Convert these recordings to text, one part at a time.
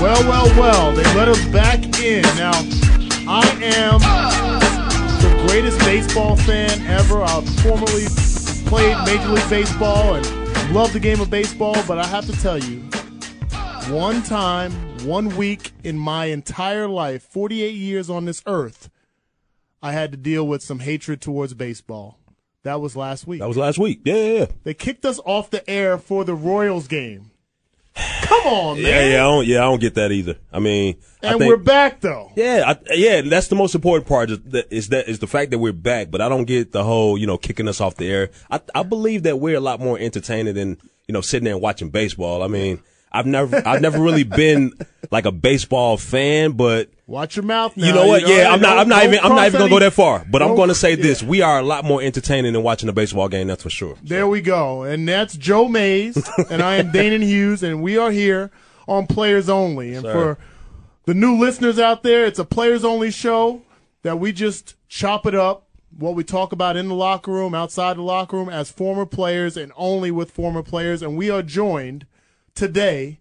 Well, well, well, they let us back in. Now, I am the greatest baseball fan ever. I've formerly played Major League Baseball and love the game of baseball, but I have to tell you, one time, one week in my entire life, 48 years on this earth, I had to deal with some hatred towards baseball. That was last week. That was last week. Yeah, yeah, yeah. They kicked us off the air for the Royals game. Come on, man. Yeah, yeah, I don't, yeah, I don't get that either. I mean, I And think, we're back though. Yeah, I, yeah, that's the most important part is that, is that is the fact that we're back. But I don't get the whole you know kicking us off the air. I I believe that we're a lot more entertaining than you know sitting there and watching baseball. I mean, I've never I've never really been like a baseball fan, but Watch your mouth now. you know what? yeah, I'm not. I'm not even. I'm not even gonna go that far. But I'm going to say yeah. this: we are a lot more entertaining than watching a baseball game. That's for sure. There we go. And that's Joe Mays, and I am Danan Hughes, and we are here on Players Only. And Sir. for the new listeners out there, it's a Players Only show that we just chop it up, what we talk about in the locker room, outside the locker room, as former players and only with former players. And we are joined today.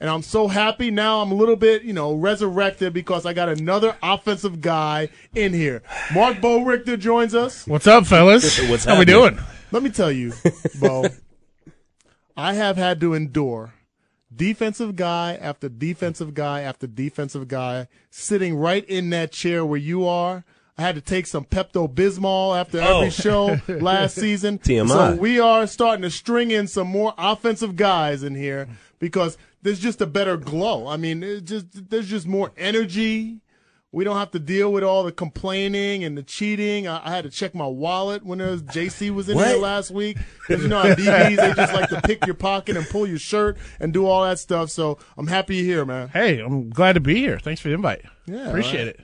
And I'm so happy now. I'm a little bit, you know, resurrected because I got another offensive guy in here. Marc Boerigter joins us. What's up, fellas? What's How we doing? Let me tell you, Bo, I have had to endure defensive guy after defensive guy after defensive guy sitting right in that chair where you are. I had to take some Pepto Bismol after oh. every Oh. show last season. TMI. So we are starting to string in some more offensive guys in here because there's just a better glow. I mean, it's just there's just more energy. We don't have to deal with all the complaining and the cheating. I, I had to check my wallet when there was JC was in What? here last week because you know how DBs they just like to pick your pocket and pull your shirt and do all that stuff. So I'm happy you're here, man. Hey, I'm glad to be here. Thanks for the invite. Yeah, Appreciate right. it.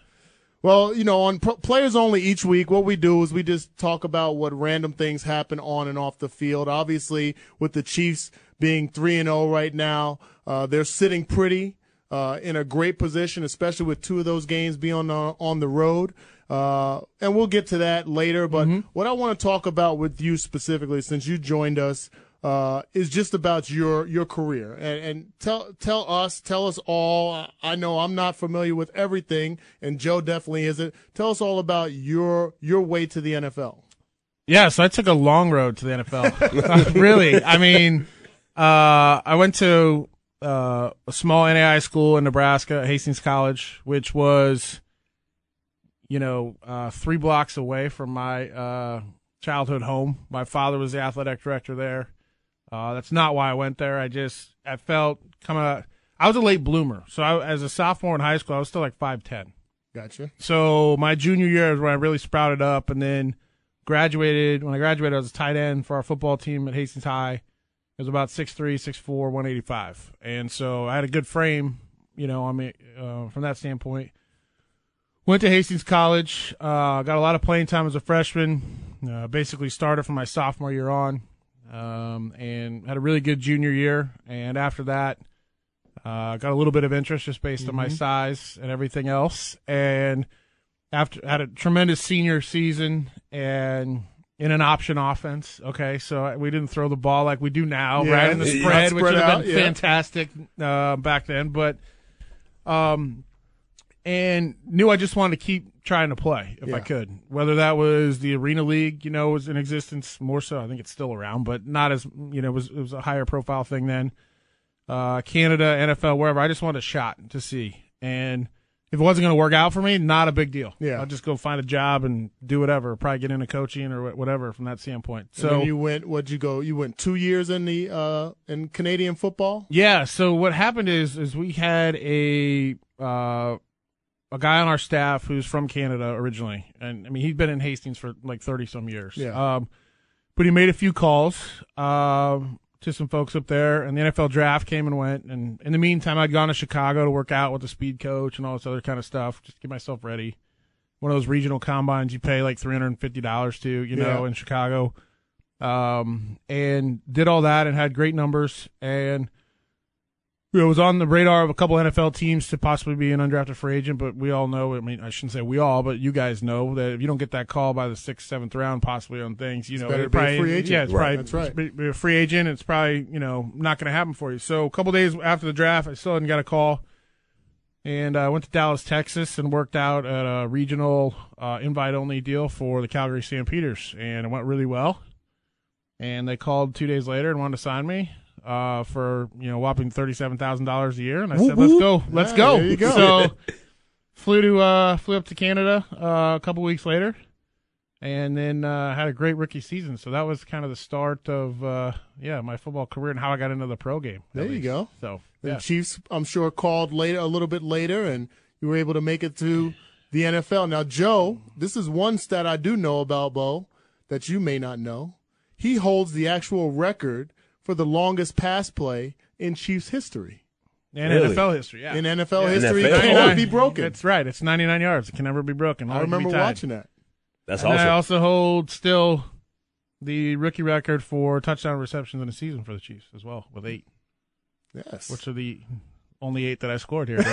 Well, you know, on Pro- players only each week, what we do is we just talk about what random things happen on and off the field. Obviously, with the Chiefs being three and zero right now, uh, they're sitting pretty uh, in a great position, especially with two of those games being on the, on the road. Uh, and we'll get to that later. But what I want to talk about with you specifically, since you joined us, uh, is just about your your career and, and tell tell us, tell us all. I- know I'm not familiar with everything, and Joe definitely isn't. Tell us all about your your way to the NFL. Yeah, so I took a long road to the NFL. really, I mean, uh, I went to uh, a small NAI school in Nebraska, Hastings College, which was, you know, uh, three blocks away from my uh, childhood home. My father was the athletic director there. Uh, that's not why I went there. I just I felt kind of I was a late bloomer, so I, as a sophomore in high school, I was still like five ten. Gotcha. So my junior year is when I really sprouted up, and then graduated. When I graduated, I was a tight end for our football team at Hastings High. It was about 6'3", 6'4", 185. and so I had a good frame. You know, I mean, uh, from that standpoint. Went to Hastings College. Uh, got a lot of playing time as a freshman. Uh, basically started from my sophomore year on, um, and had a really good junior year. And after that, uh, got a little bit of interest just based on my size and everything else. And after had a tremendous senior season and in an option offense. Okay, so we didn't throw the ball like we do now, Yeah, right in the yeah, spread, which spread would have been yeah. fantastic uh, back then. But um, and knew I just wanted to keep trying to play if I could. Whether that was the Arena League, you know, was in existence more so. I think it's still around, but not as you know, it was it was a higher profile thing then. Uh, Canada, NFL, wherever. I just wanted a shot to see, and if it wasn't going to work out for me, not a big deal. Yeah. I'll just go find a job and do whatever. Probably get into coaching or whatever from that standpoint. So So you went. What'd you go? You went two years in the uh, in Canadian football. Yeah. So what happened is is we had a uh, a guy on our staff who's from Canada originally, and I mean he'd been in Hastings for like thirty some years. Yeah. Um, but he made a few calls. Um, to some folks up there, and the NFL draft came and went. And in the meantime, I'd gone to Chicago to work out with the speed coach and all this other kind of stuff, just to get myself ready. One of those regional combines you pay like three hundred and fifty dollars to, you know, Yeah. in Chicago. Um, and did all that and had great numbers and you know, was on the radar of a couple NFL teams to possibly be an undrafted free agent, but we all know. I mean, I shouldn't say we all, but you guys know that if you don't get that call by the sixth, seventh round, possibly on things, you know, it a probably, free agent. Yeah, it's Right. probably That's right. a free agent. It's probably you know not going to happen for you. So a couple days after the draft, I still hadn't got a call, and I went to Dallas, Texas, and worked out at a regional uh, invite only deal for the Calgary Stampeders, and it went really well. And they called two days later and wanted to sign me uh, for you know whopping thirty seven thousand dollars a year, and I said, "Let's go, let's Yeah, go." go. So flew to uh, flew up to Canada uh, a couple weeks later, and then uh, had a great rookie season. So that was kind of the start of uh, yeah my football career and how I got into the pro game. There you go. So The yeah. Chiefs, I'm sure, called later, a little bit later, and you were able to make it to the NFL. Now, Joe, this is one stat I do know about Bo that you may not know. He holds the actual record for the longest pass play in Chiefs history. and Really? NFL history. Yeah, In NFL Yeah. history, NFL. it can never be broken. That's right. It's ninety nine yards. It can never be broken. I remember watching that. That's And I also hold still the rookie record for touchdown receptions in a season for the Chiefs as well, with eight, Yes. which are the only eight that I scored here.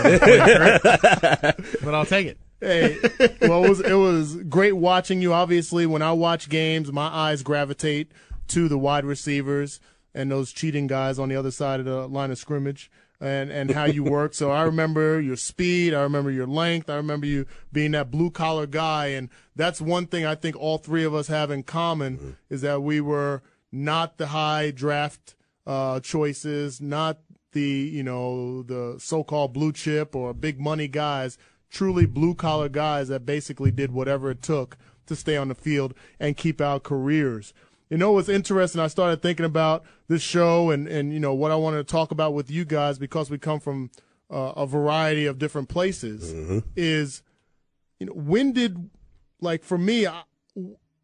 but I'll take it. Hey, well, it was it was great watching you. Obviously, when I watch games, my eyes gravitate to the wide receivers and those cheating guys on the other side of the line of scrimmage, and and how you work. So I remember your speed. I remember your length. I remember you being that blue collar guy, and that's one thing I think all three of us have in common is that we were not the high draft uh, choices, not the you know the so-called blue chip or big money guys truly blue collar guys that basically did whatever it took to stay on the field and keep our careers. You know what's interesting? I started thinking about this show and, and you know what I wanted to talk about with you guys because we come from uh, a variety of different places. Is you know when did like for me I,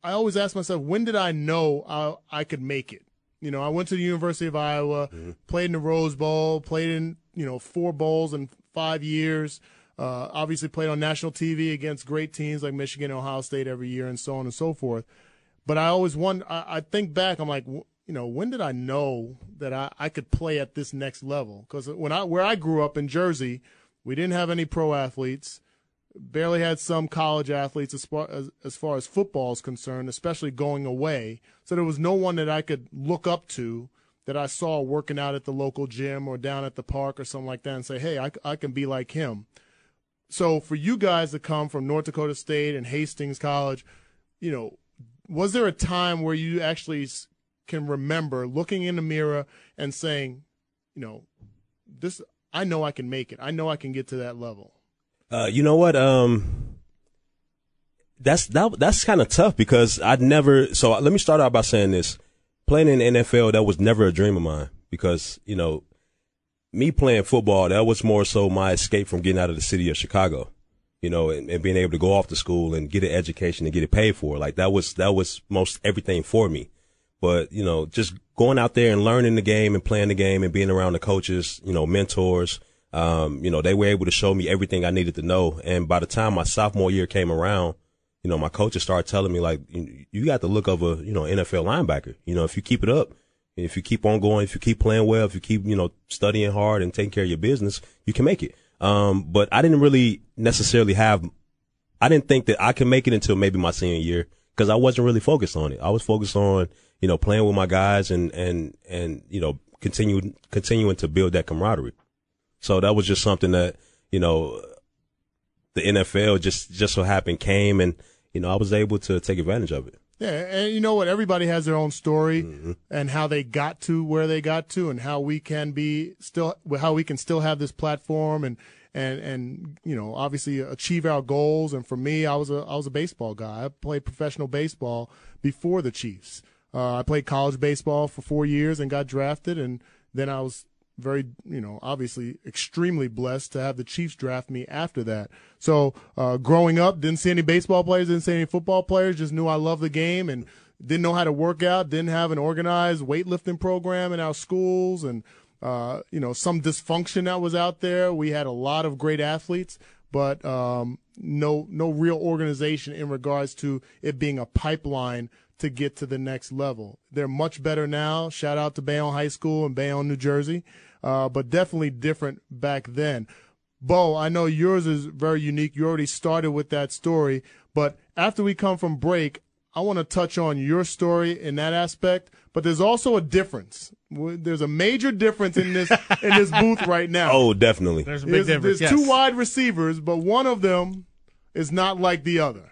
I always ask myself when did I know I, I could make it? You know, I went to the University of Iowa, played in the Rose Bowl, played in you know four bowls in five years. Uh, obviously, played on national TV against great teams like Michigan, and Ohio State every year, and so on and so forth. But I always wonder. I, I think back. I'm like, you know, when did I know that I, I could play at this next level? Because when I where I grew up in Jersey, we didn't have any pro athletes barely had some college athletes as far as, as far as football is concerned, especially going away. So there was no one that I could look up to that I saw working out at the local gym or down at the park or something like that and say, hey, I, I can be like him. So for you guys to come from North Dakota State and Hastings College, you know, was there a time where you actually can remember looking in the mirror and saying, you know, this, I know I can make it. I know I can get to that level. Uh, you know what? Um, that's that, that's kind of tough because I'd never. So let me start out by saying this: playing in the NFL that was never a dream of mine because you know, me playing football that was more so my escape from getting out of the city of Chicago. You know, and, and being able to go off to school and get an education and get it paid for. Like that was that was most everything for me. But you know, just going out there and learning the game and playing the game and being around the coaches, you know, mentors. Um, you know, they were able to show me everything I needed to know. And by the time my sophomore year came around, you know, my coaches started telling me like, you, you got the look of a, you know, NFL linebacker. You know, if you keep it up, if you keep on going, if you keep playing well, if you keep, you know, studying hard and taking care of your business, you can make it. Um, but I didn't really necessarily have, I didn't think that I could make it until maybe my senior year because I wasn't really focused on it. I was focused on, you know, playing with my guys and, and, and, you know, continue, continuing to build that camaraderie. So that was just something that, you know, the NFL just, just so happened came and, you know, I was able to take advantage of it. Yeah, and you know what? Everybody has their own story and how they got to where they got to, and how we can be still, how we can still have this platform and and and you know, obviously achieve our goals. And for me, I was a I was a baseball guy. I played professional baseball before the Chiefs. Uh, I played college baseball for four years and got drafted, and then I was very, you know, obviously extremely blessed to have the Chiefs draft me after that. So, uh, growing up, didn't see any baseball players, didn't see any football players, just knew I loved the game and didn't know how to work out, didn't have an organized weightlifting program in our schools, and uh, you know some dysfunction that was out there. We had a lot of great athletes, but um, no no real organization in regards to it being a pipeline to get to the next level. They're much better now. Shout out to Bayonne High School in Bayonne, New Jersey, uh, but definitely different back then. Bo, I know yours is very unique. You already started with that story, but after we come from break, I want to touch on your story in that aspect. But there's also a difference. There's a major difference in this in this booth right now. Oh, definitely. There's a big There's, difference. there's yes. two wide receivers, but one of them is not like the other.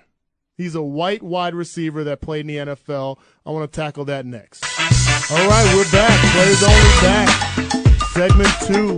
He's a white wide receiver that played in the NFL. I want to tackle that next. All right, we're back. Players only back. Segment two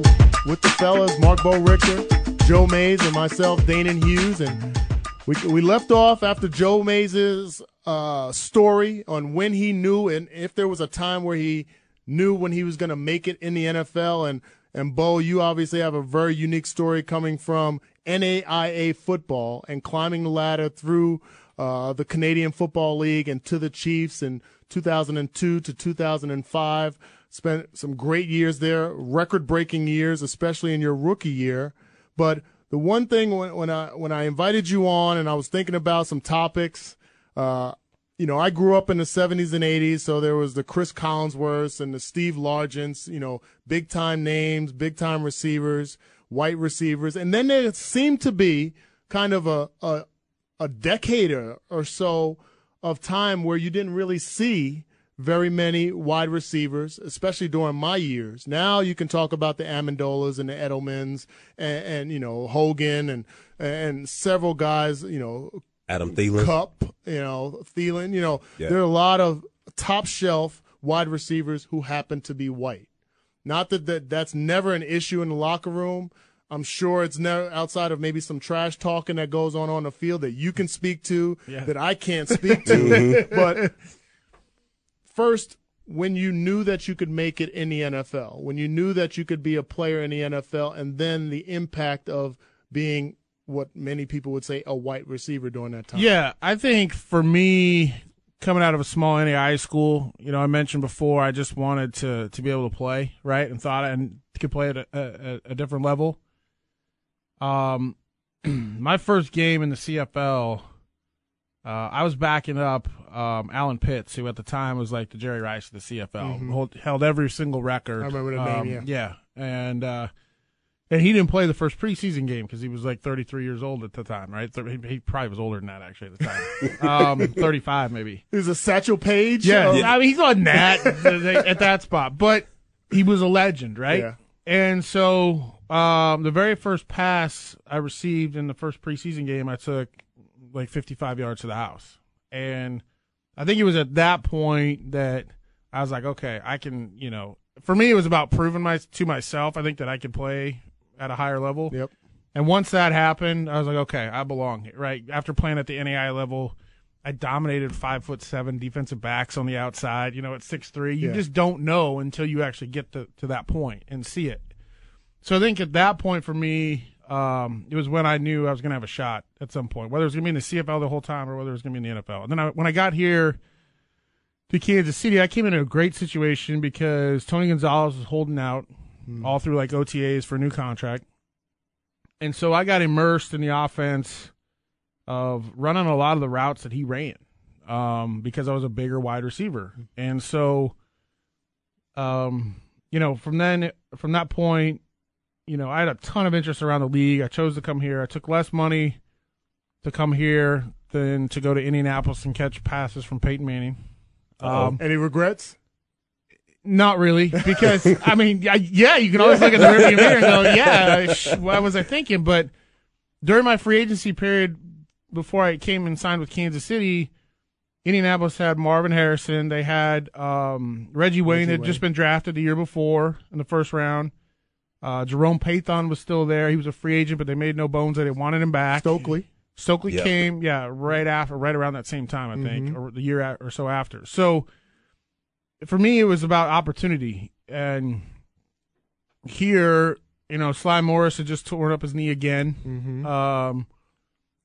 with the fellas, Marc Boerigter, Joe Mays, and myself, Danan Hughes. And we, we left off after Joe Mays' uh, story on when he knew and if there was a time where he knew when he was going to make it in the NFL. And, and Bo, you obviously have a very unique story coming from NAIA football and climbing the ladder through uh, the Canadian Football League and to the Chiefs in 2002 to 2005. Spent some great years there, record breaking years, especially in your rookie year. But the one thing when, when I when I invited you on and I was thinking about some topics, uh, you know, I grew up in the 70s and 80s, so there was the Chris Collinsworths and the Steve Largents, you know, big time names, big time receivers, white receivers, and then there seemed to be kind of a a, a decade or, or so of time where you didn't really see very many wide receivers, especially during my years. Now you can talk about the Amendolas and the Edelmans and, and you know Hogan and and several guys, you know, Adam Thielen. Kupp, you know, Thielen, you know, Yeah. there are a lot of top shelf wide receivers who happen to be white. Not that, that that's never an issue in the locker room. I'm sure it's never outside of maybe some trash talking that goes on on the field that you can speak to that I can't speak to. Mm-hmm. but first, when you knew that you could make it in the NFL, when you knew that you could be a player in the NFL, and then the impact of being what many people would say a white receiver during that time. Yeah, I think for me, coming out of a small NAI school, you know, I mentioned before, I just wanted to to be able to play, right, and thought I could play at a, a, a different level. Um, my first game in the CFL, uh, I was backing up um, Allen Pitts, who at the time was like the Jerry Rice of the CFL, hold, held every single record. Mm-hmm. I remember the name, Um, yeah. yeah, and. uh and he didn't play the first preseason game because he was like 33 years old at the time, right? He, he probably was older than that actually at the time, um, 35 maybe. There's a Satchel Paige. Yeah, of- I mean he's on that at that spot, but he was a legend, right? Yeah. And so um, the very first pass I received in the first preseason game, I took like 55 yards to the house, and I think it was at that point that I was like, okay, I can, you know, for me it was about proving my to myself. I think that I could play at a higher level. Yep. And once that happened, I was like, okay, I belong right? After playing at the NAI level, I dominated five foot seven defensive backs on the outside. You know, at six three, you Yeah. just don't know until you actually get to, to that point and see it. So I think at that point for me, um, it was when I knew I was going to have a shot at some point, whether it was going to be in the CFL the whole time or whether it was going to be in the NFL. And then I, when I got here to Kansas City, I came in a great situation because Tony Gonzalez was holding out all through like OTAs for a new contract. And so I got immersed in the offense of running a lot of the routes that he ran um, because I was a bigger wide receiver. And so, um, you know, from then, from that point, you know, I had a ton of interest around the league. I chose to come here. I took less money to come here than to go to Indianapolis and catch passes from Peyton Manning. Um, Any regrets? not really, because I mean, I, yeah, you can always look at the rearview mirror and go, yeah, sh- what was I thinking? But during my free agency period, before I came and signed with Kansas City, Indianapolis had Marvin Harrison. They had um, Reggie Wayne Reggie had Wayne. just been drafted the year before in the first round. Uh, Jerome Pathon was still there. He was a free agent, but they made no bones that they wanted him back. Stokley. Stokley Yep. came, yeah, right after, right around that same time, I think, or the year a- or so after. So for me, it was about opportunity. And here, you know, Sly Morris had just torn up his knee again. Um,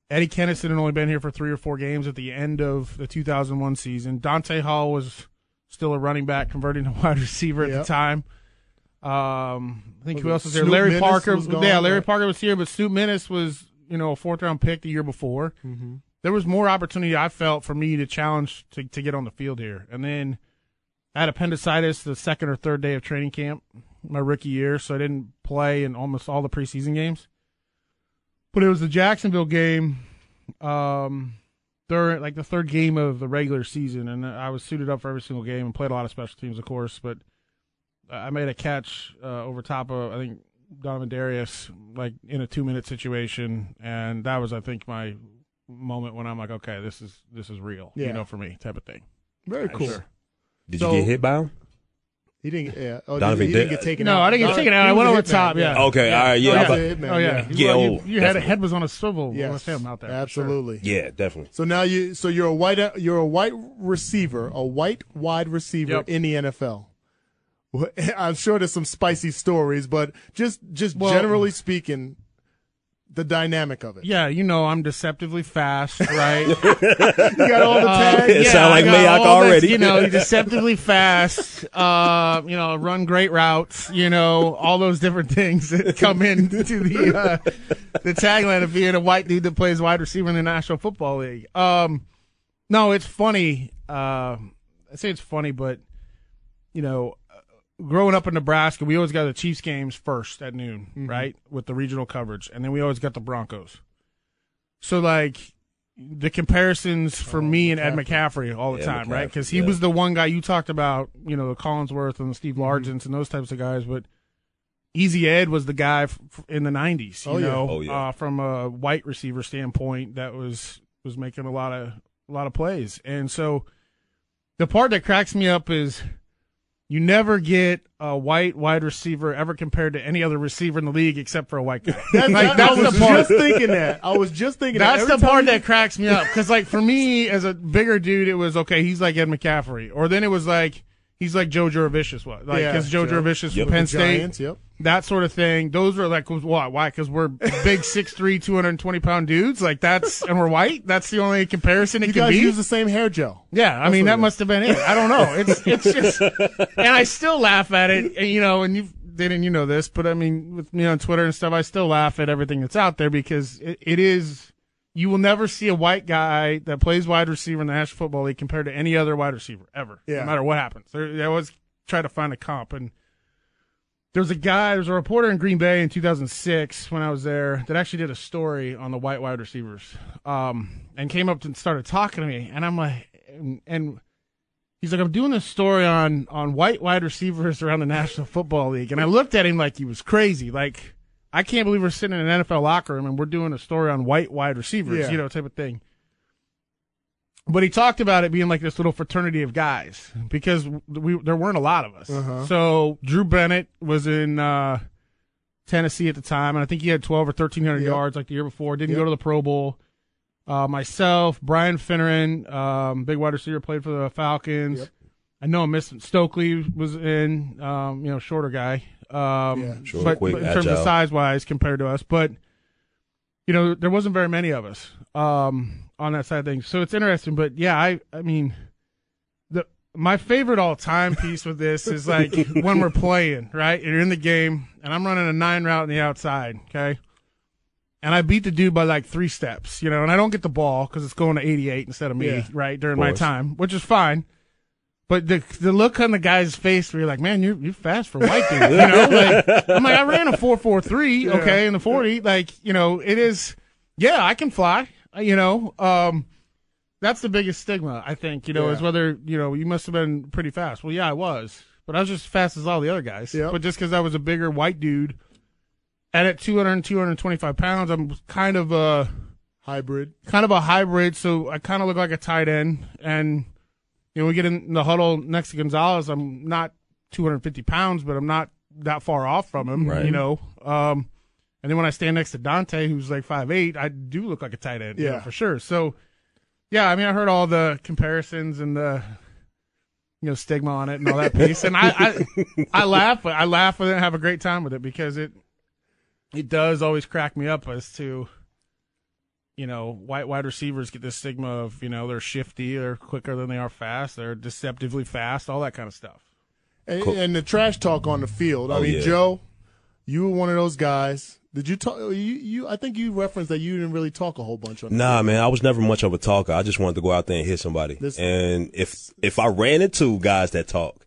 Eddie Kennison had only been here for three or four games at the end of the 2001 season. Dante Hall was still a running back, converting to wide receiver at Yep. the time. Um, I think Was who else was there? Snoop Larry Parker. was gone, yeah, Larry right? Parker was here, but Snoop Minnis was you know a fourth round pick the year before. Mm-hmm. There was more opportunity I felt for me to challenge to to get on the field here, and then I had appendicitis the second or third day of training camp my rookie year, so I didn't play in almost all the preseason games. But it was the Jacksonville game, um, during like the third game of the regular season, and I was suited up for every single game and played a lot of special teams, of course. But I made a catch uh, over top of I think Donovan Darius, like in a two minute situation, and that was I think my moment when I'm like, okay, this is this is real, Yeah. you know, for me, type of thing. Very cool. Sure. Did So- you get hit by him? He didn't. Yeah. Oh, Donovan he didn't get taken No, out. I didn't get taken out. I went a over hitman, top, yeah. Okay, all right, yeah. Oh, yeah. thought- He was a hitman, Oh yeah, yeah. Yeah, Well, you, oh, you had definitely. head was on a swivel Yes. with him out there. for sure. Absolutely. yeah, definitely. So now you, so you're a white, you're a white receiver, a white wide receiver Yep. in the NFL. Well, I'm sure there's some spicy stories, but just, just Well- generally speaking, the dynamic of it. Yeah, you know I'm deceptively fast, right? You got all the Uh, tags. It yeah, sound like I Mayock all this, already. You know, deceptively fast. Uh, you know, run great routes. You know, all those different things that come into the uh, the tagline of being a white dude that plays wide receiver in the National Football League. Um, no, it's funny. Uh, I say it's funny, but you know, growing up in Nebraska, we always got the Chiefs games first at noon, right, with the regional coverage, and then we always got the Broncos. So like the comparisons for me and Ed McCaffrey all the Yeah, time, right? Because he yeah. was the one guy you talked about, you know, the Collinsworth and the Steve Largents and those types of guys, but. Easy Ed was the guy f- in the '90s, you Oh, yeah. know, Oh, yeah. uh, from a white receiver standpoint, that was was making a lot of a lot of plays, and so the part that cracks me up is you never get a white wide receiver ever compared to any other receiver in the league except for a white guy. That's, like, I that's was the part. just thinking that. I was just thinking That's that. Every the part you- that cracks me up because, like, for me as a bigger dude, it was okay. He's like Ed McCaffrey, or then it was like he's like Joe Jurevicius was, like Yeah, because Joe Joe. Jurevicius Yep. from Penn State, Giants, yep. that sort of thing. Those are like why? Why? Because we're big, 6'3", 220 pound dudes. Like that's and we're white. That's the only comparison it You can guys be. use the same hair gel. Yeah, I mean that must have been it. I don't know. It's it's just, and I still laugh at it. And, you know, and you didn't you know this, but I mean with me on Twitter and stuff, I still laugh at everything that's out there because it, it is. You will never see a white guy that plays wide receiver in the National Football League compared to any other wide receiver ever. Yeah. No matter what happens, there, they always try to find a comp. And there's a guy, there's a reporter in Green Bay in 2006 when I was there that actually did a story on the white wide receivers, um, and came up and started talking to me, and I'm like, and, and he's like, I'm doing this story on on white wide receivers around the National Football League, and I looked at him like he was crazy, like. I can't believe we're sitting in an NFL locker room and we're doing a story on white wide receivers, Yeah. you know, type of thing. But he talked about it being like this little fraternity of guys because we there weren't a lot of us. Uh-huh. So Drew Bennett was in uh, Tennessee at the time, and I think he had twelve or thirteen hundred Yep. yards like the year before. Didn't Yep. go to the Pro Bowl. Uh, myself, Brian Finneran, um, big wide receiver, played for the Falcons. Yep. I know I missed Stokley was in, um, you know, shorter guy. Um, Yeah. Short, but, quick, but in terms of size wise compared to us, but you know, there wasn't very many of us um, on that side of things. So it's interesting. But yeah, I I mean, the my favorite all time piece with this is like when we're playing, right? You're in the game, and I'm running a nine route on the outside, okay. And I beat the dude by like three steps, you know, and I don't get the ball because it's going to 88 instead of me, Yeah. right, during Of my time, which is fine. But the the look on the guy's face where you're like, man, you're you're fast for white dude. You know, like I'm like, I ran a four four three, okay, in the forty. Like, you know, it is yeah, I can fly. uh, You know. Um that's the biggest stigma, I think, you know, is whether, you know, you must have been pretty fast. Well, yeah, I was. But I was just as fast as all the other guys. Yep. But just because I was a bigger white dude and at 200 and 225 pounds, I'm kind of a Hybrid. kind of a hybrid, so I kind of look like a tight end. And you know, we get in the huddle next to Gonzalez. I'm not 250 pounds, but I'm not that far off from him. Right. You know, um, and then when I stand next to Dante, who's like five eight, I do look like a tight end. you know, Yeah. for sure. So, yeah, I mean, I heard all the comparisons and the you know stigma on it and all that piece, and I I, I laugh, I laugh with it and have a great time with it because it it does always crack me up as to you know, white wide receivers get this stigma of you know they're shifty, they're quicker than they are fast, they're deceptively fast, all that kind of stuff. And, and the trash talk on the field. I Oh, mean, yeah. Joe, you were one of those guys. Did you talk? You, you, I think you referenced that you didn't really talk a whole bunch on. the Nah, field. man, I was never much of a talker. I just wanted to go out there and hit somebody. This- and if if I ran into guys that talk,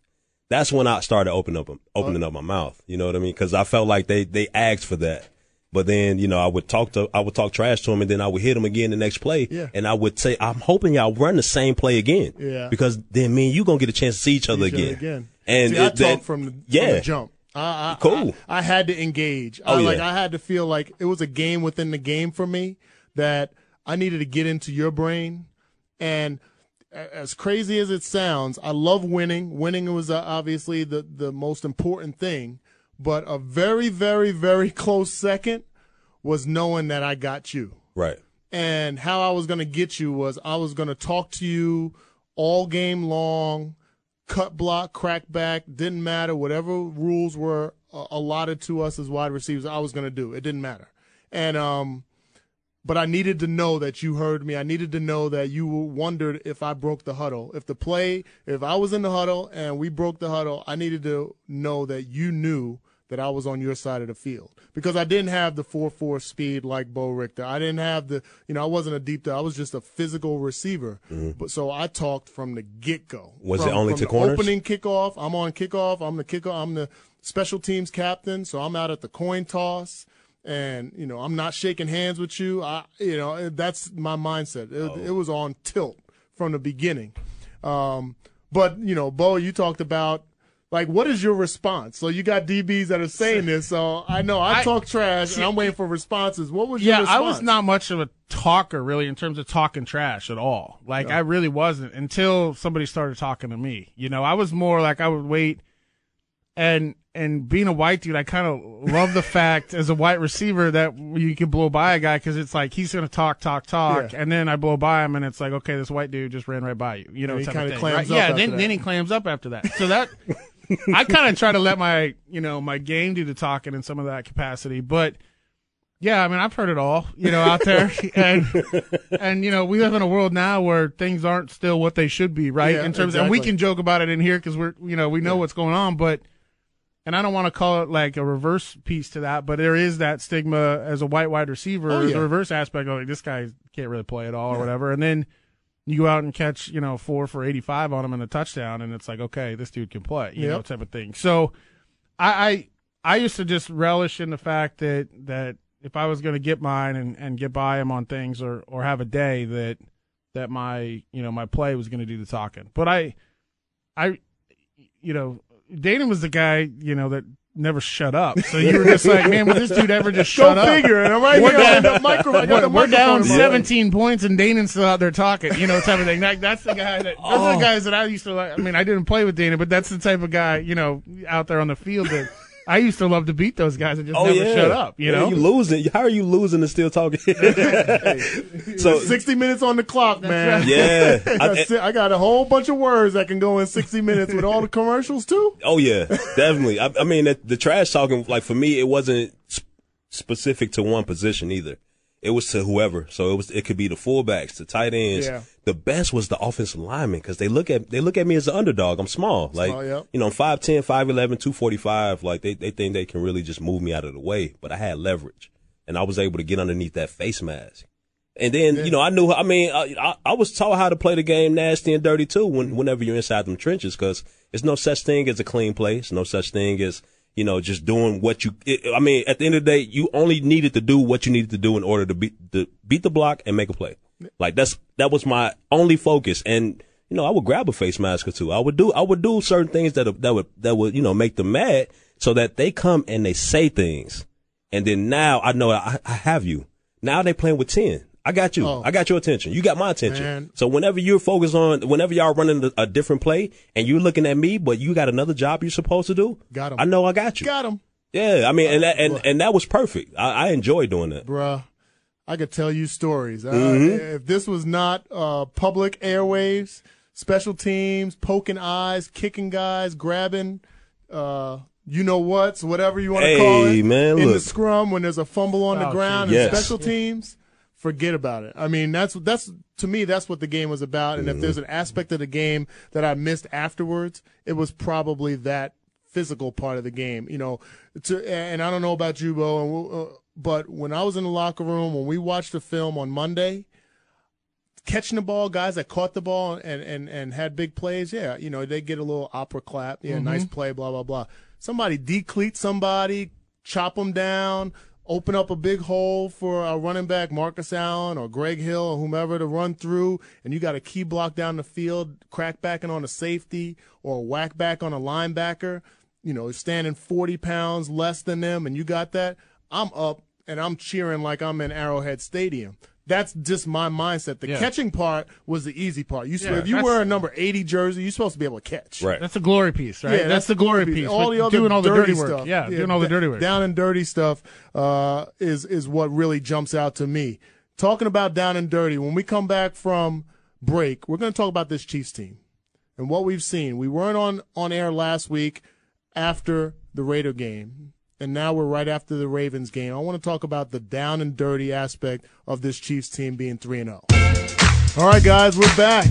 that's when I started opening up opening uh, up my mouth. You know what I mean? Because I felt like they they asked for that. But then you know I would talk to I would talk trash to him and then I would hit him again the next play. Yeah. And I would say I'm hoping y'all run the same play again. Yeah. Because then me and you gonna get a chance to see each other Each other again. again. And See, I it- that- talked from the, yeah. from the jump. I, I, Cool. I, I had to engage. Oh, I, yeah. Like I had to feel like it was a game within the game for me that I needed to get into your brain. And as crazy as it sounds, I love winning. Winning was uh, obviously the the most important thing. But a very, very, very close second was knowing that I got you Right. and how I was going to get you was I was going to talk to you all game long, cut block, crack back, didn't matter. Whatever rules were uh, allotted to us as wide receivers, I was going to do. It didn't matter. And, um, but I needed to know that you heard me. I needed to know that you wondered if I broke the huddle. If the play, if I was in the huddle and we broke the huddle, I needed to know that you knew that I was on your side of the field because I didn't have the four four speed like Boerigter. I didn't have the, you know, I wasn't a deep. I was just a physical receiver. But so I talked from the get go. Mm-hmm. Was it only from to corners? Opening kickoff. I'm on kickoff. I'm the kickoff. I'm the special teams captain. So I'm out at the coin toss. And you know I'm not shaking hands with you. I, you know that's my mindset. It, Oh. it was on tilt from the beginning. Um, but you know, Bo, you talked about like what is your response? So you got DBs that are saying this. So I know I, I- talk trash and I'm waiting for responses. What was Yeah, your response? I was not much of a talker really in terms of talking trash at all. Like I really wasn't until somebody started talking to me. You know, I was more like I would wait and and being a white dude, I kind of love the fact as a white receiver that you can blow by a guy because it's like he's gonna talk, talk, talk, Yeah. and then I blow by him and it's like, okay, this white dude just ran right by you, you know, he kinda thing, clams right? up Yeah, then that. then he clams up after that. So that I kind of try to let my you know my game do the talking in some of that capacity, but. Yeah, I mean, I've heard it all, you know, out there, and and you know, we live in a world now where things aren't still what they should be, right? Yeah, in terms, and we can joke about it in here because we're, you know, we know what's going on, but, and I don't want to call it like a reverse piece to that, but there is that stigma as a white wide receiver, Oh, yeah. the reverse aspect of like this guy can't really play at all or whatever, and then you go out and catch, you know, four for eighty five on him in a touchdown, and it's like, okay, this dude can play, you Yep. know, type of thing. So, I, I I used to just relish in the fact that that if I was going to get mine and, and get by him on things or or have a day that that my you know my play was going to do the talking. But I I you know Dana was the guy you know that never shut up. So you were just like, man, would this dude ever just Go shut up? figure. And I'm right We're here down- the micro. We're, we're down microphone in my- 17 points and Dana's still out there talking, you know, type of thing. That, that's the guy that, those are Oh. the guys that I used to like. I mean, I didn't play with Dana, but that's the type of guy, you know, out there on the field that I used to love to beat those guys and just Oh never yeah. shut up, you Yeah, know? you losing. How are you losing and still talking? so 60 minutes on the clock, man. yeah, I, I- I got a whole bunch of words that can go in 60 minutes with all the commercials too. Oh yeah, definitely. I, I mean, the, the trash talking, like for me, it wasn't sp- specific to one position either. It was to whoever. So it was. It could be the fullbacks, the tight ends. Yeah. The best was the offensive linemen because they look at they look at me as an underdog. I'm small, like Small, yep. you know, I'm 5'10", 5'11", 245. Like they they think they can really just move me out of the way, but I had leverage, and I was able to get underneath that face mask. And then, you know, I knew, I mean, I, I, I was taught how to play the game nasty and dirty too when, whenever you're inside them trenches because there's no such thing as a clean play. There's no such thing as, you know, just doing what you, it, I mean, at the end of the day, you only needed to do what you needed to do in order to beat, to beat the block and make a play. Like that's, that was my only focus. And, you know, I would grab a face mask or two. I would do, I would do certain things that, that would, that would, you know, make them mad so that they come and they say things. And then now I know I, I have you. Now they playing with 10. I got you. Oh. I got your attention. You got my attention. Man. So whenever you're focused on, whenever y'all running a, a different play and you're looking at me, but you got another job you're supposed to do, Got him. I know I got you. Got him, Yeah. I mean, and that, and, and that was perfect. I, I enjoy doing that. bruh. I could tell you stories. Uh, Mm-hmm. if this was not uh, public airwaves, special teams, poking eyes, kicking guys, grabbing, uh, you know what's, whatever you want to call it, man, in the scrum when there's a fumble on the Oh, ground, geez. and Yes. special teams. Forget about it. I mean, that's that's to me that's what the game was about. And if mm-hmm. there's an aspect of the game that I missed afterwards, it was probably that physical part of the game. You know, to, and I don't know about you, Bo, uh, and we'll, uh, but when I was in the locker room when we watched the film on Monday, catching the ball, guys that caught the ball and and and had big plays, yeah, you know, they get a little opera clap, yeah, nice mm-hmm. play, blah blah blah. Somebody decleat somebody, chop them down, open up a big hole for a running back, Marcus Allen or Greg Hill or whomever to run through, and you got a key block down the field, crack backing on a safety or whack back on a linebacker, you know, standing 40 pounds less than them, and you got that, I'm up and I'm cheering like I'm in Arrowhead Stadium. That's just my mindset. The Yeah. catching part was the easy part. You Yeah, if you that's- wear a number 80 jersey, you're supposed to be able to catch. Right. That's the glory piece, right? Yeah, that's, the glory piece. All the other doing all the dirty, dirty work. stuff. Yeah, doing all the dirty work. Down and dirty stuff uh, is is what really jumps out to me. Talking about down and dirty. When we come back from break, we're going to talk about this Chiefs team and what we've seen. We weren't on on air last week after the Raider game, and now we're right after the Ravens game. I want to talk about the down and dirty aspect of this Chiefs team being three and zero. All right, guys, we're back.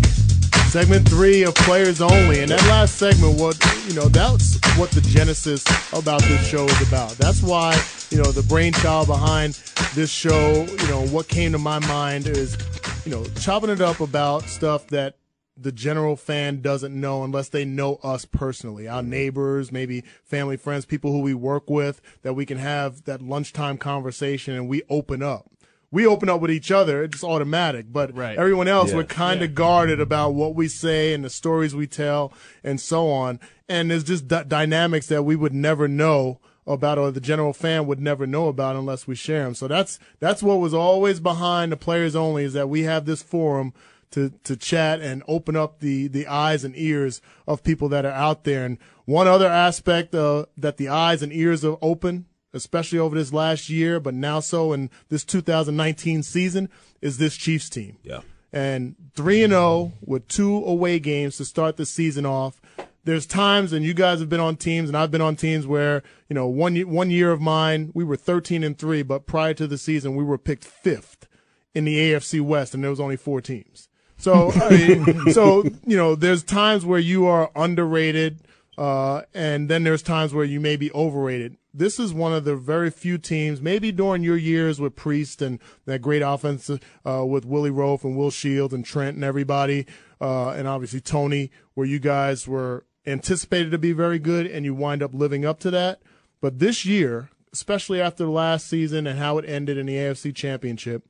Segment three of Players Only, and that last segment, what you know, that's what the genesis about this show is about. That's why you know the brainchild behind this show. You know, what came to my mind is, you know, chopping it up about stuff that the general fan doesn't know unless they know us personally, our mm-hmm. neighbors, maybe family, friends, people who we work with, that we can have that lunchtime conversation and we open up. We open up with each other, it's automatic, but Right. everyone else, Yeah. we're kind of guarded about what we say and the stories we tell and so on. And there's just d- dynamics that we would never know about or the general fan would never know about unless we share them. So that's that's what was always behind the players only is that we have this forum to to chat and open up the the eyes and ears of people that are out there. And one other aspect uh, that the eyes and ears are open, especially over this last year, but now so in this 2019 season, is this Chiefs team Yeah. and 3 and 0 with two away games to start the season off. There's times and you guys have been on teams and I've been on teams where, you know, one one year of mine, we were 13 and 3, but prior to the season we were picked 5th in the AFC West and there was only 4 teams. So, I mean, so, you know, there's times where you are underrated uh, and then there's times where you may be overrated. This is one of the very few teams, maybe during your years with Priest and that great offense uh, with Willie Roaf and Will Shields and Trent and everybody, uh, and obviously Tony, where you guys were anticipated to be very good and you wind up living up to that. But this year, especially after last season and how it ended in the AFC Championship,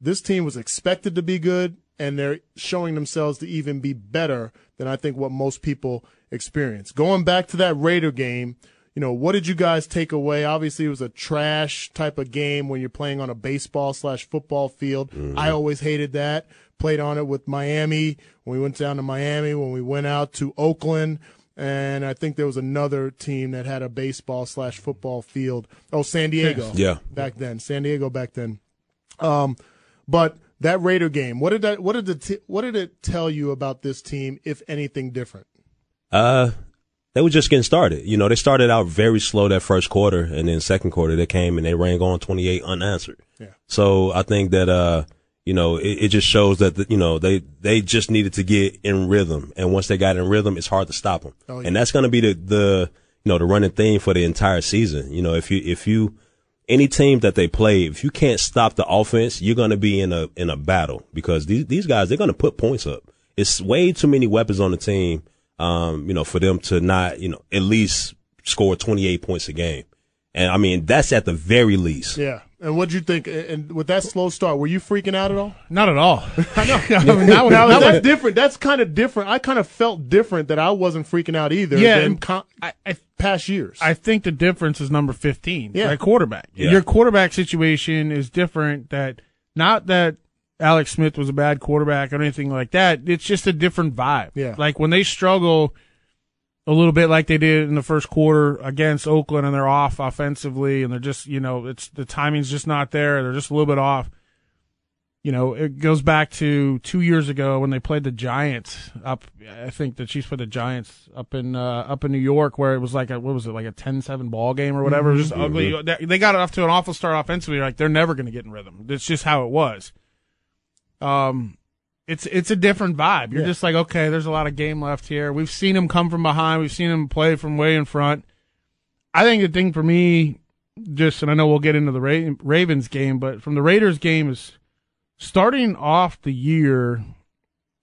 this team was expected to be good and they're showing themselves to even be better than I think what most people experience. Going back to that Raider game, you know, what did you guys take away? Obviously, it was a trash type of game when you're playing on a baseball slash football field. I always hated that. Played on it with Miami when we went down to Miami, when we went out to Oakland. And I think there was another team that had a baseball slash football field. Oh, San Diego. Yeah. Back then. San Diego back then. Um, but that Raider game, what did that, what did the, t- what did it tell you about this team, if anything different? Uh, they were just getting started. You know, they started out very slow that first quarter, and then second quarter they came and they rang on 28 unanswered. Yeah. So I think that uh, you know, it, it just shows that the, you know they they just needed to get in rhythm, and once they got in rhythm, it's hard to stop them. Oh, yeah. And that's going to be the the you know the running theme for the entire season. You know, if you if you any team that they play, if you can't stop the offense, you're going to be in a in a battle because these these guys they're going to put points up. It's way too many weapons on the team, um, you know, for them to not you know at least score 28 points a game. And I mean that's at the very least. Yeah. And what'd you think? And with that slow start, were you freaking out at all? Not at all. I know. I mean, that was, Now, that's was- different. That's kind of different. I kind of felt different that I wasn't freaking out either Yeah, than con- I, I, past years. I think the difference is number 15, Yeah. right? Quarterback. Yeah. Your quarterback situation is different that not that Alex Smith was a bad quarterback or anything like that. It's just a different vibe. Yeah. Like when they struggle a little bit like they did in the first quarter against Oakland and they're off offensively and they're just, you know, it's the timing's just not there. They're just a little bit off. you know, it goes back to two years ago when they played the Giants up. I think the Chiefs played the Giants up in uh, up in New York, where it was like a what was it like a 10-7 ball game or whatever. Was just ugly. They- They got off to an awful start offensively. Like they're never going to get in rhythm. That's just how it was. Um, it's it's a different vibe. You're Yeah. just like, okay, there's a lot of game left here. We've seen him come from behind. We've seen him play from way in front. I think the thing for me, just and I know we'll get into the Ra- Ravens game, but from the Raiders game is starting off the year,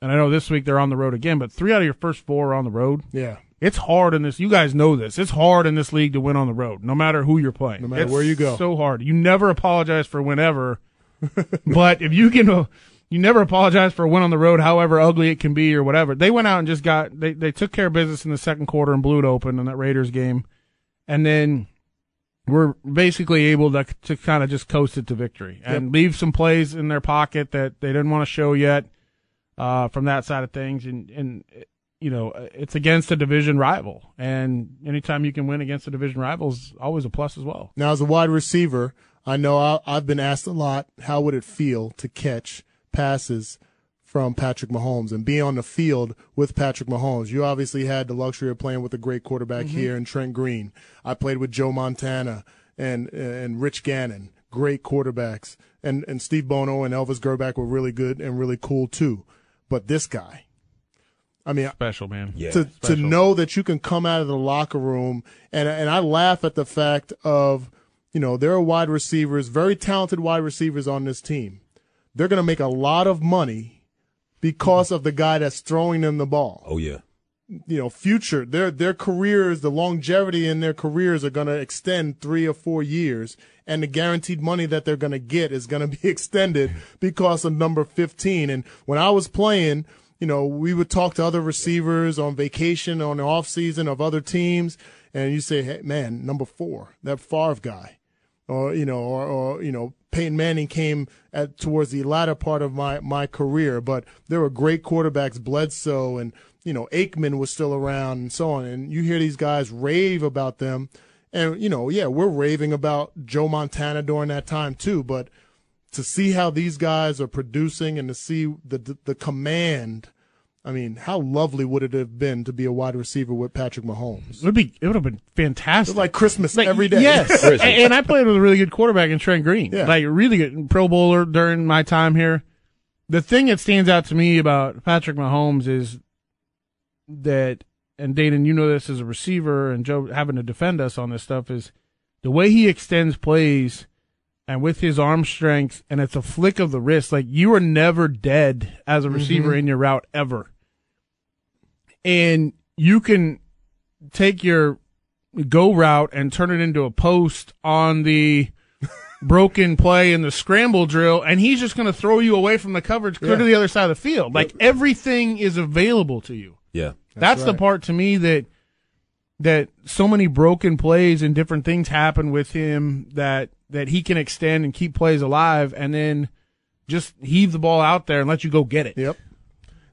and I know this week they're on the road again, but three out of your first four are on the road. Yeah. It's hard in this. You guys know this. It's hard in this league to win on the road, no matter who you're playing. No matter It's where you go. So hard. You never apologize for whenever, but if you can, you never apologize for a win on the road, however ugly it can be or whatever. They went out and just got they they took care of business in the second quarter and blew it open in that Raiders game, and then we're basically able to to kind of just coast it to victory and leave some plays in their pocket that they didn't want to show yet uh, from that side of things. And and you know it's against a division rival, and anytime you can win against a division rival is always a plus as well. Now, as a wide receiver, I know I, I've been asked a lot, how would it feel to catch passes from Patrick Mahomes and be on the field with Patrick Mahomes? You obviously had the luxury of playing with a great quarterback mm-hmm. here in Trent Green. I played with Joe Montana and and Rich Gannon, great quarterbacks, and and Steve Bono and Elvis Grbac were really good and really cool too. But this guy, I mean, Special man. Yeah. to to know that you can come out of the locker room and and I laugh at the fact of you know there are wide receivers, very talented wide receivers on this team. They're going to make a lot of money because of the guy that's throwing them the ball. Oh yeah. You know, future their their careers, the longevity in their careers are going to extend 3 or 4 years and the guaranteed money that they're going to get is going to be extended because of number 15 and when I was playing you know, we would talk to other receivers on vacation on the off season of other teams, and you say, "Hey, man, number four, that Favre guy," or you know, or, or you know, Peyton Manning came at towards the latter part of my my career, but there were great quarterbacks, Bledsoe, and you know, Aikman was still around, and so on. And you hear these guys rave about them, and you know, yeah, we're raving about Joe Montana during that time too, but to see how these guys are producing and to see the the, the command. I mean, how lovely would it have been to be a wide receiver with Patrick Mahomes? It would be. It would have been fantastic. It's like Christmas Like, every day. Yes, and, and I played with a really good quarterback in Trent Green. Yeah. Like really good Pro Bowler during my time here. The thing that stands out to me about Patrick Mahomes is that, and Danan, you know this as a receiver, and Joe having to defend us on this stuff is the way he extends plays, and with his arm strength, and it's a flick of the wrist. Like you are never dead as a receiver mm-hmm. in your route ever, and you can take your go route and turn it into a post on the broken play in the scramble drill, and he's just going to throw you away from the coverage clear to the other side of the field. Like everything is available to you. Yeah. That's, the right. part to me that that so many broken plays and different things happen with him that that he can extend and keep plays alive, and then just heave the ball out there and let you go get it. Yep.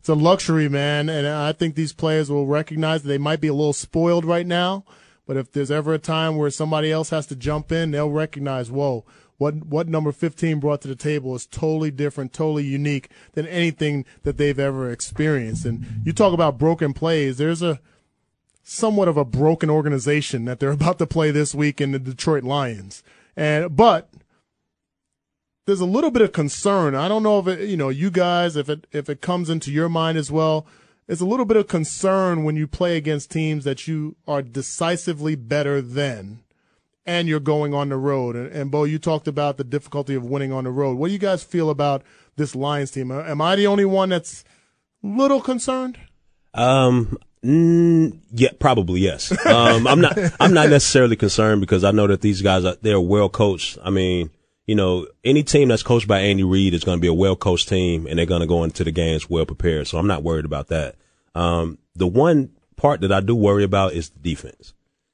It's a luxury, man, and I think these players will recognize that they might be a little spoiled right now, but if there's ever a time where somebody else has to jump in, they'll recognize, whoa, what what number 15 brought to the table is totally different, totally unique than anything that they've ever experienced. And you talk about broken plays, there's a somewhat of a broken organization that they're about to play this week in the Detroit Lions. And but there's a little bit of concern. I don't know if it, you know, you guys, if it if it comes into your mind as well. It's a little bit of concern when you play against teams that you are decisively better than, and you're going on the road. And, and Bo, you talked about the difficulty of winning on the road. What do you guys feel about this Lions team? Am I the only one that's little concerned? Um. Mm, yeah, probably yes. Um, I'm not. I'm not necessarily concerned because I know that these guys are they're well coached. I mean, you know, any team that's coached by Andy Reid is going to be a well coached team, and they're going to go into the games well prepared. So I'm not worried about that. Um, the one part that I do worry about is the defense.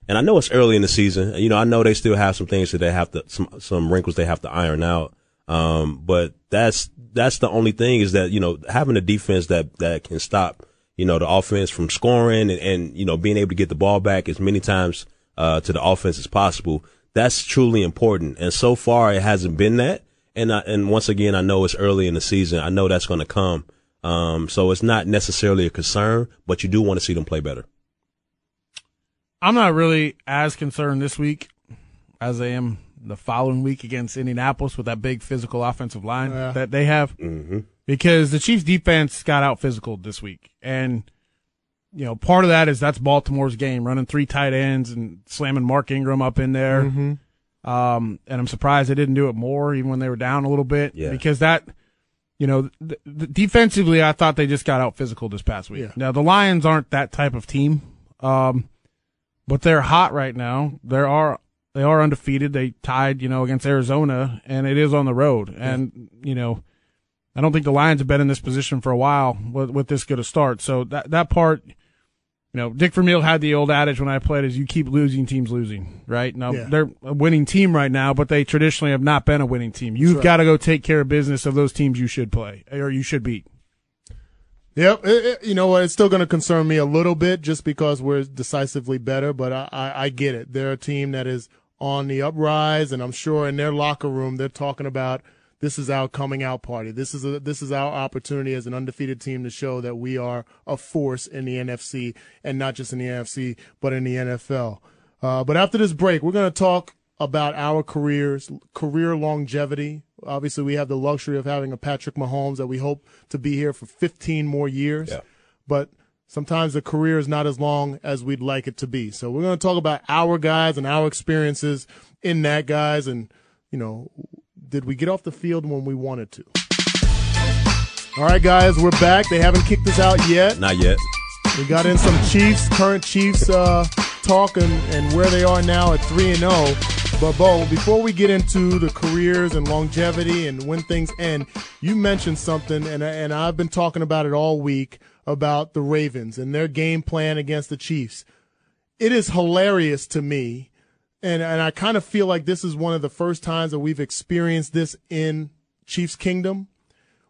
And I know it's early in the season. You know, I know they still have some things that they have to some some wrinkles they have to iron out. Um, but that's that's the only thing is that you know having a defense that that can stop you know the offense from scoring and, and you know being able to get the ball back as many times uh, to the offense as possible. That's truly important. And so far, it hasn't been that. and I, and once again, I know it's early in the season. I know that's going to come. Um, so it's not necessarily a concern, but you do want to see them play better. I'm not really as concerned this week as I am the following week against Indianapolis with that big physical offensive line Yeah. that they have. Mm-hmm. Because the Chiefs defense got out physical this week. And, you know, part of that is that's Baltimore's game, running three tight ends and slamming Mark Ingram up in there. Mm-hmm. Um, and I'm surprised they didn't do it more, even when they were down a little bit. Yeah. Because that, you know, th- th- defensively, I thought they just got out physical this past week. Yeah. Now the Lions aren't that type of team, um, but they're hot right now. There are they are undefeated. They tied, you know, against Arizona, and it is on the road. And you know, I don't think the Lions have been in this position for a while with, with this good a start. So that that part, you know, Dick Vermeil had the old adage when I played is you keep losing, teams losing, right? Now Yeah. they're a winning team right now, but they traditionally have not been a winning team. You've right. got to go take care of business of those teams you should play or you should beat. Yep. It- it- you know what? It's still going to concern me a little bit just because we're decisively better, but I, I, I get it. They're a team that is on the uprise, and I'm sure in their locker room they're talking about this is our coming out party. This is a, this is our opportunity as an undefeated team to show that we are a force in the NFC, and not just in the NFC, but in the NFL. Uh, but after this break, we're going to talk about our careers, career longevity. Obviously, we have the luxury of having a Patrick Mahomes that we hope to be here for 15 more years. Yeah. But sometimes the career is not as long as we'd like it to be. So we're going to talk about our guys and our experiences in that, guys. And, you know, did we get off the field when we wanted to? All right, guys, we're back. They haven't kicked us out yet. Not yet. We got in some Chiefs, current Chiefs uh, talk and, and where they are now at 3 and 0. But, Bo, before we get into the careers and longevity and when things end, you mentioned something, and, and I've been talking about it all week about the Ravens and their game plan against the Chiefs. It is hilarious to me, and, and I kind of feel like this is one of the first times that we've experienced this in Chiefs Kingdom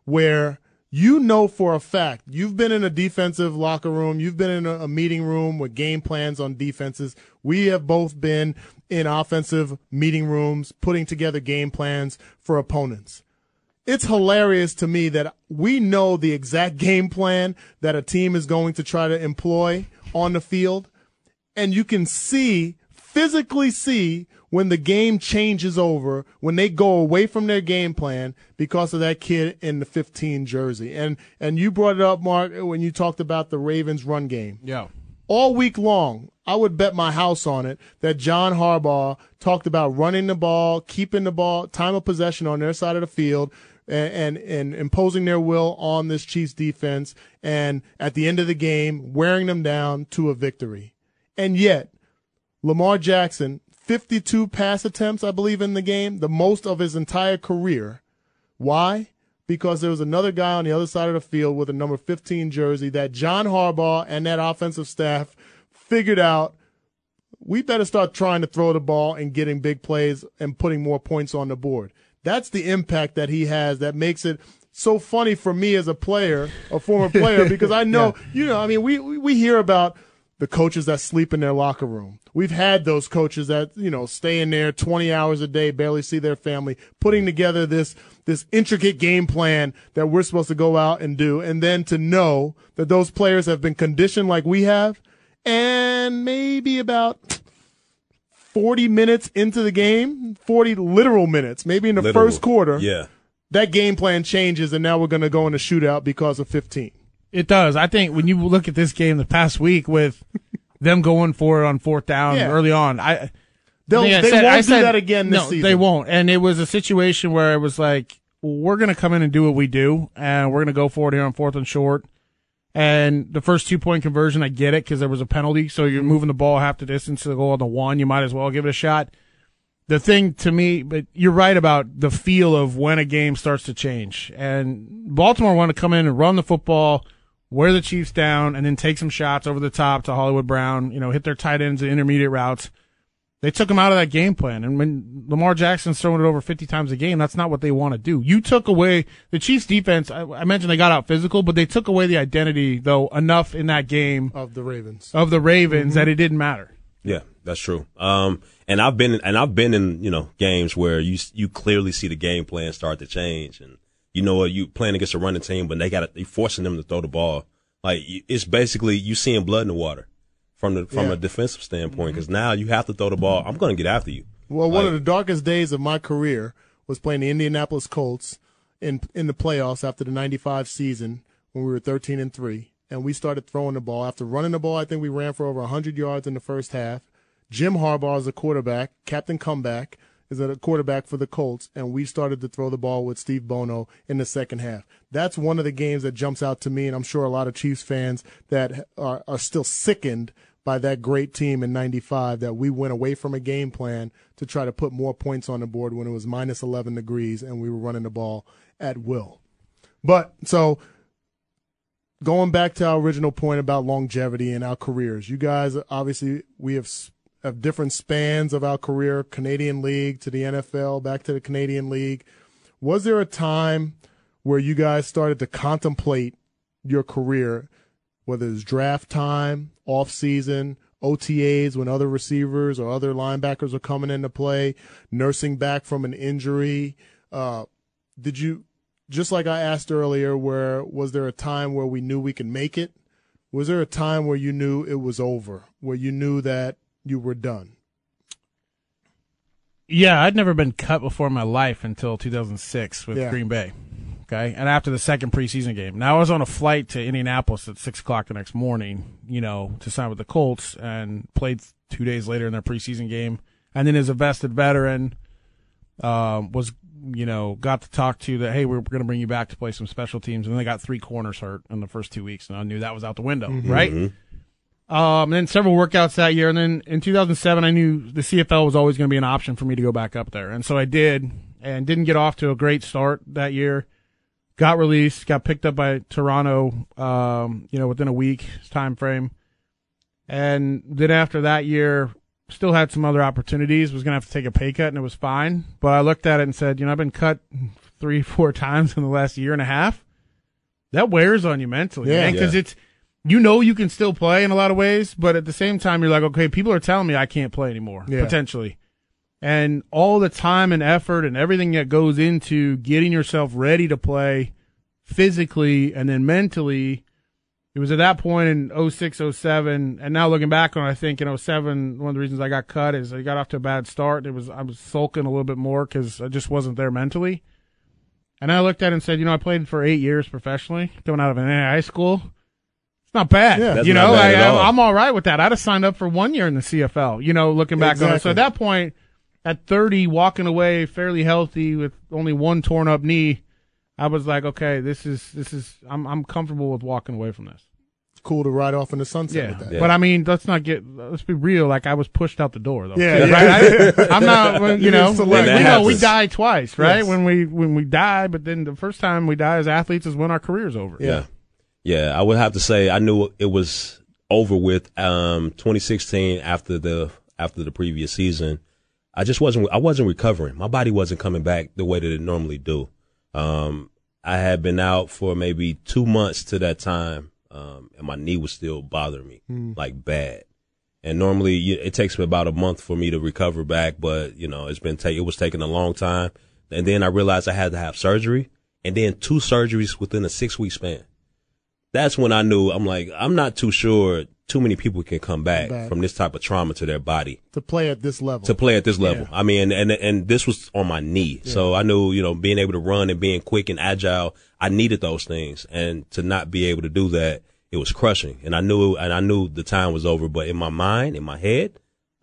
where you know for a fact you've been in a defensive locker room, you've been in a, a meeting room with game plans on defenses. We have both been in offensive meeting rooms putting together game plans for opponents. It's hilarious to me that we know the exact game plan that a team is going to try to employ on the field, and you can see, physically see, when the game changes over, when they go away from their game plan because of that kid in the 15 jersey. And and you brought it up, Marc, when you talked about the Ravens run game Yeah. all week long, I would bet my house on it that John Harbaugh talked about running the ball, keeping the ball, time of possession on their side of the field, and, and, and imposing their will on this Chiefs defense, and at the end of the game, wearing them down to a victory. And yet, Lamar Jackson, 52 pass attempts, I believe, in the game, the most of his entire career. Why? Because there was another guy on the other side of the field with a number 15 jersey that John Harbaugh and that offensive staff figured out we better start trying to throw the ball and getting big plays and putting more points on the board. That's the impact that he has that makes it so funny for me as a player, a former player, because I know, you know, I mean, we, we we hear about the coaches that sleep in their locker room. We've had those coaches that, you know, stay in there 20 hours a day, barely see their family, putting together this, this intricate game plan that we're supposed to go out and do. And then to know that those players have been conditioned like we have and maybe about 40 minutes into the game, 40 literal minutes, maybe in the Literal. first quarter, Yeah. that game plan changes and now we're going to go in a shootout because of 15. It does. I think when you look at this game the past week with them going for it on fourth down Yeah. early on, I They'll, I I they said- won't I do said- that again this no, season. they won't. And it was a situation where it was like, we're going to come in and do what we do, and we're going to go for it here on fourth and short. And the first two point conversion, I get it because there was a penalty. So you're mm-hmm. moving the ball half the distance to go on the one. You might as well give it a shot. The thing to me, but you're right about the feel of when a game starts to change. And Baltimore wanted to come in and run the football, wear the Chiefs down, and then take some shots over the top to Hollywood Brown, you know, hit their tight ends and intermediate routes. They took him out of that game plan. And when Lamar Jackson's throwing it over 50 times a game, that's not what they want to do. You took away the Chiefs defense. I, I mentioned they got out physical, but they took away the identity though enough in that game Of the Ravens. of the Ravens that it didn't matter. Yeah. That's true. Um, and I've been and I've been in you know games where you you clearly see the game plan start to change, and you know you playing against a running team, but they got they forcing them to throw the ball. Like it's basically you seeing blood in the water from the from Yeah. a defensive standpoint mm-hmm. because now you have to throw the ball. I'm going to get after you. Well, one of the darkest days of my career was playing the Indianapolis Colts in in the playoffs after the 95 season when we were 13 and 3 and we started throwing the ball after running the ball I think we ran for over 100 yards in the first half. Jim Harbaugh is a quarterback, Captain Comeback is a quarterback for the Colts and we started to throw the ball with Steve Bono in the second half. That's one of the games that jumps out to me and I'm sure a lot of Chiefs fans that are, are still sickened by that great team in 95 that we went away from a game plan to try to put more points on the board when it was minus 11 degrees and we were running the ball at will. But so going back to our original point about longevity in our careers, you guys obviously we have have different spans of our career, Canadian League to the NFL, back to the Canadian League. Was there a time where you guys started to contemplate your career whether it's draft time, off season, OTAs when other receivers or other linebackers are coming into play, nursing back from an injury. Uh, did you, just like I asked earlier, where was there a time where we knew we could make it? Was there a time where you knew it was over, where you knew that you were done? Yeah, I'd never been cut before in my life until 2006 with Yeah. Green Bay. Okay, and after the second preseason game, now I was on a flight to Indianapolis at six o'clock the next morning, you know, to sign with the Colts, and played two days later in their preseason game, and then as a vested veteran, um, was you know got to talk to that. Hey, we're going to bring you back to play some special teams, and then they got three corners hurt in the first two weeks, and I knew that was out the window, right? Um, and then several workouts that year, and then in 2007, I knew the CFL was always going to be an option for me to go back up there, and so I did, and didn't get off to a great start that year. Got released, got picked up by Toronto, um, you know, within a week time frame, and then after that year, still had some other opportunities. Was going to have to take a pay cut, and it was fine. But I looked at it and said, you know, I've been cut three, four times in the last year and a half. That wears on you mentally, Yeah. man, because Yeah. it's you know you can still play in a lot of ways, but at the same time you're like, okay, people are telling me I can't play anymore, Yeah. potentially. And all the time and effort and everything that goes into getting yourself ready to play physically and then mentally. It was at that point in 06, 07, and now looking back on it, I think in 07, one of the reasons I got cut is I got off to a bad start. It was I was sulking a little bit more because I just wasn't there mentally. And I looked at it and said, you know, I played for eight years professionally, coming out of an high school. It's not bad. Yeah. That's you not know, bad I, at all. I, I'm all right with that. I'd have signed up for one year in the CFL, you know, looking back on it. So at that point, at 30, walking away fairly healthy with only one torn up knee, I was like, okay, this is, this is, I'm, I'm comfortable with walking away from this. It's cool to ride off in the sunset Yeah. with that. Yeah. But I mean, let's not get, let's be real. Like I was pushed out the door though. Yeah, too, yeah. right? I, am not, well, you know, we, select. we That know we die twice, right? Yes. When we, when we die, but then the first time we die as athletes is when our career's over. Yeah. Yeah, I would have to say I knew it was over with. Um, 2016 after the after the previous season, I just wasn't I wasn't recovering. My body wasn't coming back the way that it normally do. Um, I had been out for maybe two months to that time, um, and my knee was still bothering me like bad. And normally you- it takes me about a month for me to recover back, but you know it's been take it was taking a long time. And then I realized I had to have surgery, and then two surgeries within a six week span that's when I knew I'm like I'm not too sure too many people can come back, Back. from this type of trauma to their body To play at this level. to play at this level. I mean, and and this was on my knee, so I knew you know being able to run and being quick and agile, I needed those things, and to not be able to do that, it was crushing. And I knew and I knew the time was over, but in my mind, in my head,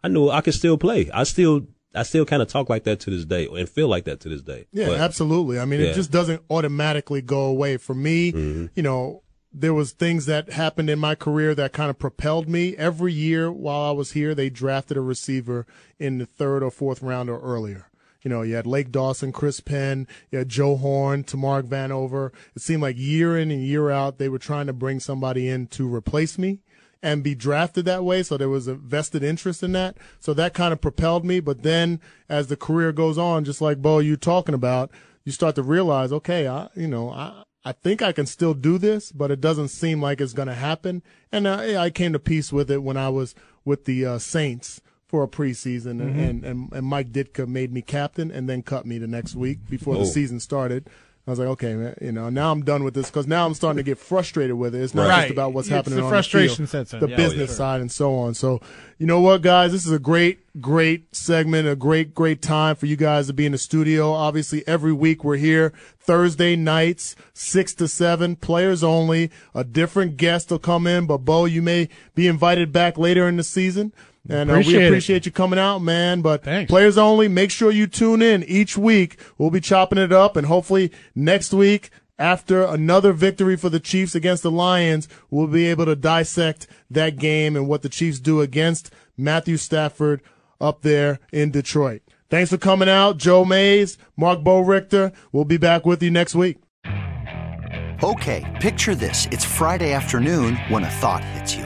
I knew I could still play. I still I still kind of talk like that to this day and feel like that to this day. Yeah, But- absolutely. I mean, Yeah. it just doesn't automatically go away. For me, mm-hmm. you know, there was things that happened in my career that kind of propelled me. Every year while I was here, they drafted a receiver in the third or fourth round or earlier. You know, you had Lake Dawson, Chris Penn, you had Joe Horn, Tamarick Vanover. It seemed like year in and year out, they were trying to bring somebody in to replace me and be drafted that way. So there was a vested interest in that. So that kind of propelled me. But then as the career goes on, just like Bo, you talking about, you start to realize, okay, I, you know, I, I think I can still do this, but it doesn't seem like it's going to happen. And I, I came to peace with it when I was with the uh, Saints for a preseason, and, and, and and Mike Ditka made me captain and then cut me the next week before Oh. the season started. I was like, okay, man, you know, now I'm done with this because now I'm starting to get frustrated with it. It's not Right. just about what's It's happening the on frustration the field, sets in. the Yeah, business side and so on. So, you know what, guys, this is a great, great segment, a great, great time for you guys to be in the studio. Obviously, every week we're here Thursday nights, six to seven, players only. A different guest will come in, but Bo, you may be invited back later in the season. And uh, we Appreciate it. you coming out, man. But Thanks. players only, make sure you tune in each week. We'll be chopping it up, and hopefully next week, after another victory for the Chiefs against the Lions, we'll be able to dissect that game and what the Chiefs do against Matthew Stafford up there in Detroit. Thanks for coming out, Joe Mays, Marc Boerigter. We'll be back with you next week. Okay, picture this. It's Friday afternoon when a thought hits you.